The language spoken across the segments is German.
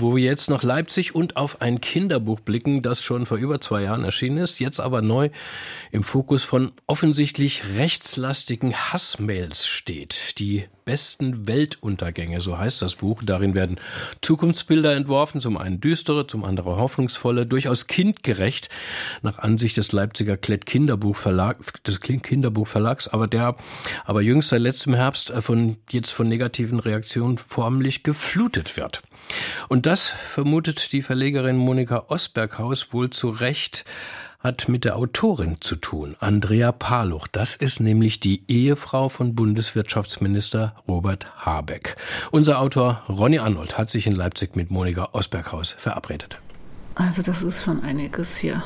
wo wir jetzt nach Leipzig und auf ein Kinderbuch blicken, das schon vor über zwei Jahren erschienen ist, jetzt aber neu im Fokus von offensichtlich rechtslastigen Hassmails steht. Die besten Weltuntergänge, so heißt das Buch. Darin werden Zukunftsbilder entworfen, zum einen düstere, zum anderen hoffnungsvolle, durchaus kindgerecht, nach Ansicht des Leipziger Klett Kinderbuchverlag, des Kinderbuchverlags, aber der aber jüngst seit letztem Herbst von, jetzt von negativen Reaktionen förmlich geflutet wird. Und das vermutet die Verlegerin Monika Osberghaus wohl zu Recht hat mit der Autorin zu tun, Andrea Paluch. Das ist nämlich die Ehefrau von Bundeswirtschaftsminister Robert Habeck. Unser Autor Ronny Arnold hat sich in Leipzig mit Monika Osberghaus verabredet. Also das ist schon einiges hier.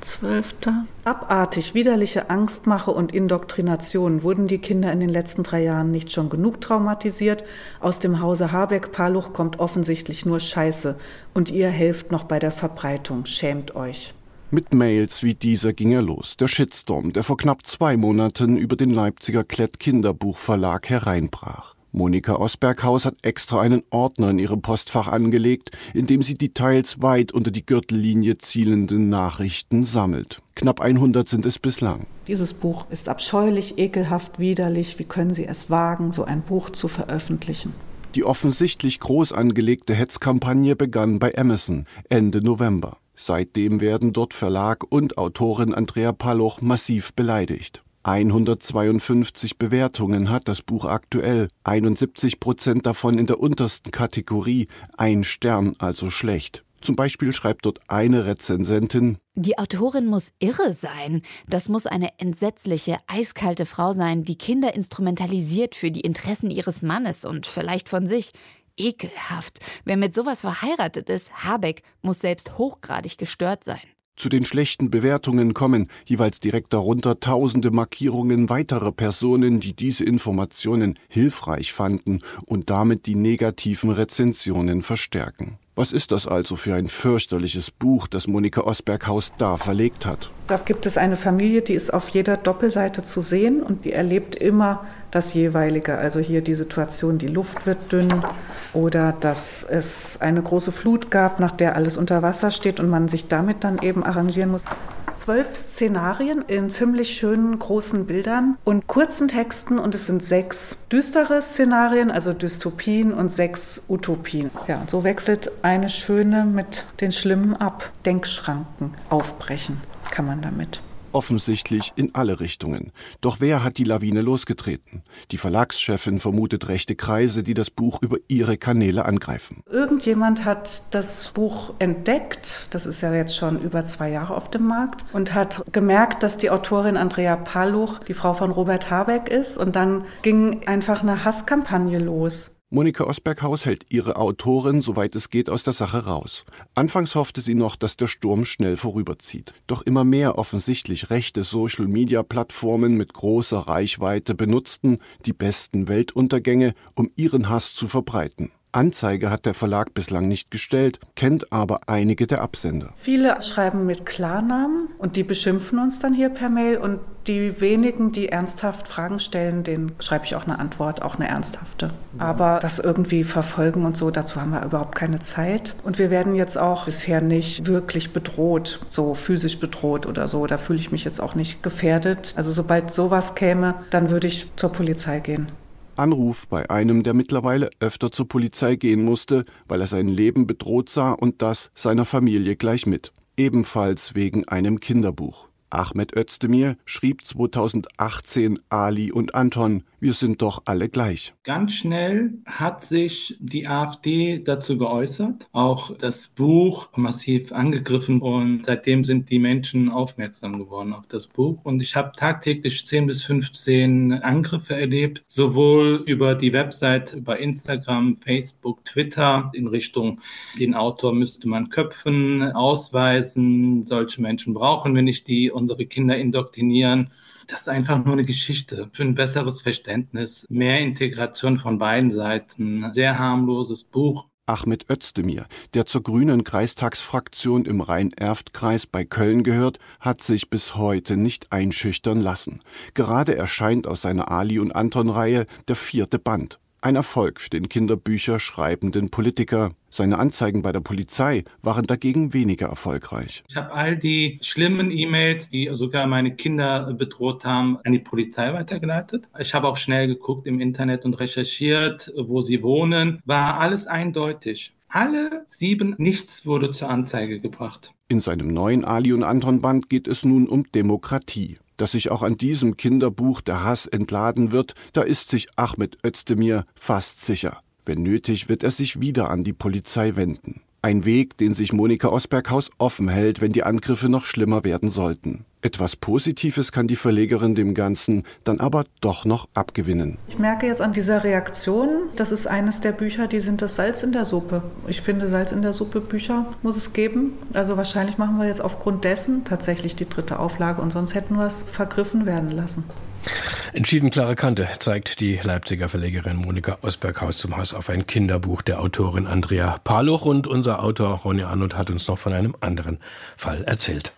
4.12. Abartig, widerliche Angstmache und Indoktrination. Wurden die Kinder in den letzten drei Jahren nicht schon genug traumatisiert? Aus dem Hause Habeck-Paluch kommt offensichtlich nur Scheiße. Und ihr helft noch bei der Verbreitung. Schämt euch. Mit Mails wie dieser ging er los. Der Shitstorm, der vor knapp zwei Monaten über den Leipziger Klett Kinderbuchverlag hereinbrach. Monika Osberghaus hat extra einen Ordner in ihrem Postfach angelegt, in dem sie die teils weit unter die Gürtellinie zielenden Nachrichten sammelt. Knapp 100 sind es bislang. Dieses Buch ist abscheulich, ekelhaft, widerlich. Wie können Sie es wagen, so ein Buch zu veröffentlichen? Die offensichtlich groß angelegte Hetzkampagne begann bei Amazon Ende November. Seitdem werden dort Verlag und Autorin Andrea Palloch massiv beleidigt. 152 Bewertungen hat das Buch aktuell, 71 Prozent davon in der untersten Kategorie, ein Stern, also schlecht. Zum Beispiel schreibt dort eine Rezensentin Die Autorin muss irre sein. Das muss eine entsetzliche, eiskalte Frau sein, die Kinder instrumentalisiert für die Interessen ihres Mannes und vielleicht von sich. Ekelhaft. Wer mit sowas verheiratet ist, Habeck, muss selbst hochgradig gestört sein. Zu den schlechten Bewertungen kommen jeweils direkt darunter tausende Markierungen weiterer Personen, die diese Informationen hilfreich fanden und damit die negativen Rezensionen verstärken. Was ist das also für ein fürchterliches Buch, das Monika Osberghaus da verlegt hat? Da gibt es eine Familie, die ist auf jeder Doppelseite zu sehen und die erlebt immer das jeweilige. Also hier die Situation, die Luft wird dünn oder dass es eine große Flut gab, nach der alles unter Wasser steht und man sich damit dann eben arrangieren muss zwölf Szenarien in ziemlich schönen großen Bildern und kurzen Texten und es sind sechs düstere Szenarien, also Dystopien und sechs Utopien. Ja, so wechselt eine schöne mit den schlimmen ab. Denkschranken aufbrechen kann man damit offensichtlich in alle Richtungen. Doch wer hat die Lawine losgetreten? Die Verlagschefin vermutet rechte Kreise, die das Buch über ihre Kanäle angreifen. Irgendjemand hat das Buch entdeckt, das ist ja jetzt schon über zwei Jahre auf dem Markt, und hat gemerkt, dass die Autorin Andrea Paluch die Frau von Robert Habeck ist. Und dann ging einfach eine Hasskampagne los. Monika Osberghaus hält ihre Autorin, soweit es geht, aus der Sache raus. Anfangs hoffte sie noch, dass der Sturm schnell vorüberzieht. Doch immer mehr offensichtlich rechte Social-Media-Plattformen mit großer Reichweite benutzten die besten Weltuntergänge, um ihren Hass zu verbreiten. Anzeige hat der Verlag bislang nicht gestellt, kennt aber einige der Absender. Viele schreiben mit Klarnamen und die beschimpfen uns dann hier per Mail und die wenigen, die ernsthaft Fragen stellen, denen schreibe ich auch eine Antwort, auch eine ernsthafte. Aber das irgendwie verfolgen und so, dazu haben wir überhaupt keine Zeit. Und wir werden jetzt auch bisher nicht wirklich bedroht, so physisch bedroht oder so. Da fühle ich mich jetzt auch nicht gefährdet. Also sobald sowas käme, dann würde ich zur Polizei gehen. Anruf bei einem, der mittlerweile öfter zur Polizei gehen musste, weil er sein Leben bedroht sah und das seiner Familie gleich mit. Ebenfalls wegen einem Kinderbuch. Ahmed Özdemir schrieb 2018 Ali und Anton, wir sind doch alle gleich. Ganz schnell hat sich die AfD dazu geäußert, auch das Buch massiv angegriffen und seitdem sind die Menschen aufmerksam geworden auf das Buch und ich habe tagtäglich 10 bis 15 Angriffe erlebt, sowohl über die Website, über Instagram, Facebook, Twitter in Richtung, den Autor müsste man köpfen, ausweisen, solche Menschen brauchen wir nicht, die unsere Kinder indoktrinieren. Das ist einfach nur eine Geschichte für ein besseres Verständnis, mehr Integration von beiden Seiten. Sehr harmloses Buch. Ahmed Özdemir, der zur grünen Kreistagsfraktion im Rhein-Erft-Kreis bei Köln gehört, hat sich bis heute nicht einschüchtern lassen. Gerade erscheint aus seiner Ali und Anton-Reihe der vierte Band. Ein Erfolg für den Kinderbücher schreibenden Politiker. Seine Anzeigen bei der Polizei waren dagegen weniger erfolgreich. Ich habe all die schlimmen E-Mails, die sogar meine Kinder bedroht haben, an die Polizei weitergeleitet. Ich habe auch schnell geguckt im Internet und recherchiert, wo sie wohnen. War alles eindeutig. Alle sieben, nichts wurde zur Anzeige gebracht. In seinem neuen Ali und Anton Band geht es nun um Demokratie dass sich auch an diesem Kinderbuch der Hass entladen wird, da ist sich Ahmed Özdemir fast sicher. Wenn nötig, wird er sich wieder an die Polizei wenden. Ein Weg, den sich Monika Osberghaus offen hält, wenn die Angriffe noch schlimmer werden sollten. Etwas Positives kann die Verlegerin dem Ganzen dann aber doch noch abgewinnen. Ich merke jetzt an dieser Reaktion, das ist eines der Bücher, die sind das Salz in der Suppe. Ich finde, Salz in der Suppe Bücher muss es geben. Also wahrscheinlich machen wir jetzt aufgrund dessen tatsächlich die dritte Auflage und sonst hätten wir es vergriffen werden lassen. Entschieden klare Kante zeigt die Leipziger Verlegerin Monika Osberghaus zum Haus auf ein Kinderbuch der Autorin Andrea Paloch und unser Autor Ronny Arnold hat uns noch von einem anderen Fall erzählt.